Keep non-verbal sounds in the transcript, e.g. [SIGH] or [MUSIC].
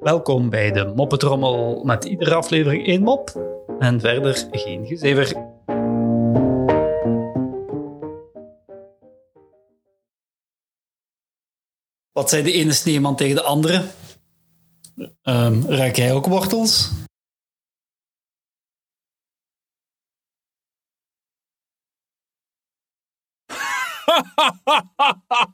Welkom bij de Moppetrommel met iedere aflevering één mop en verder geen gezever. Wat zei de ene sneeuwman tegen de andere? Ehm ruik jij ook wortels? [LAUGHS]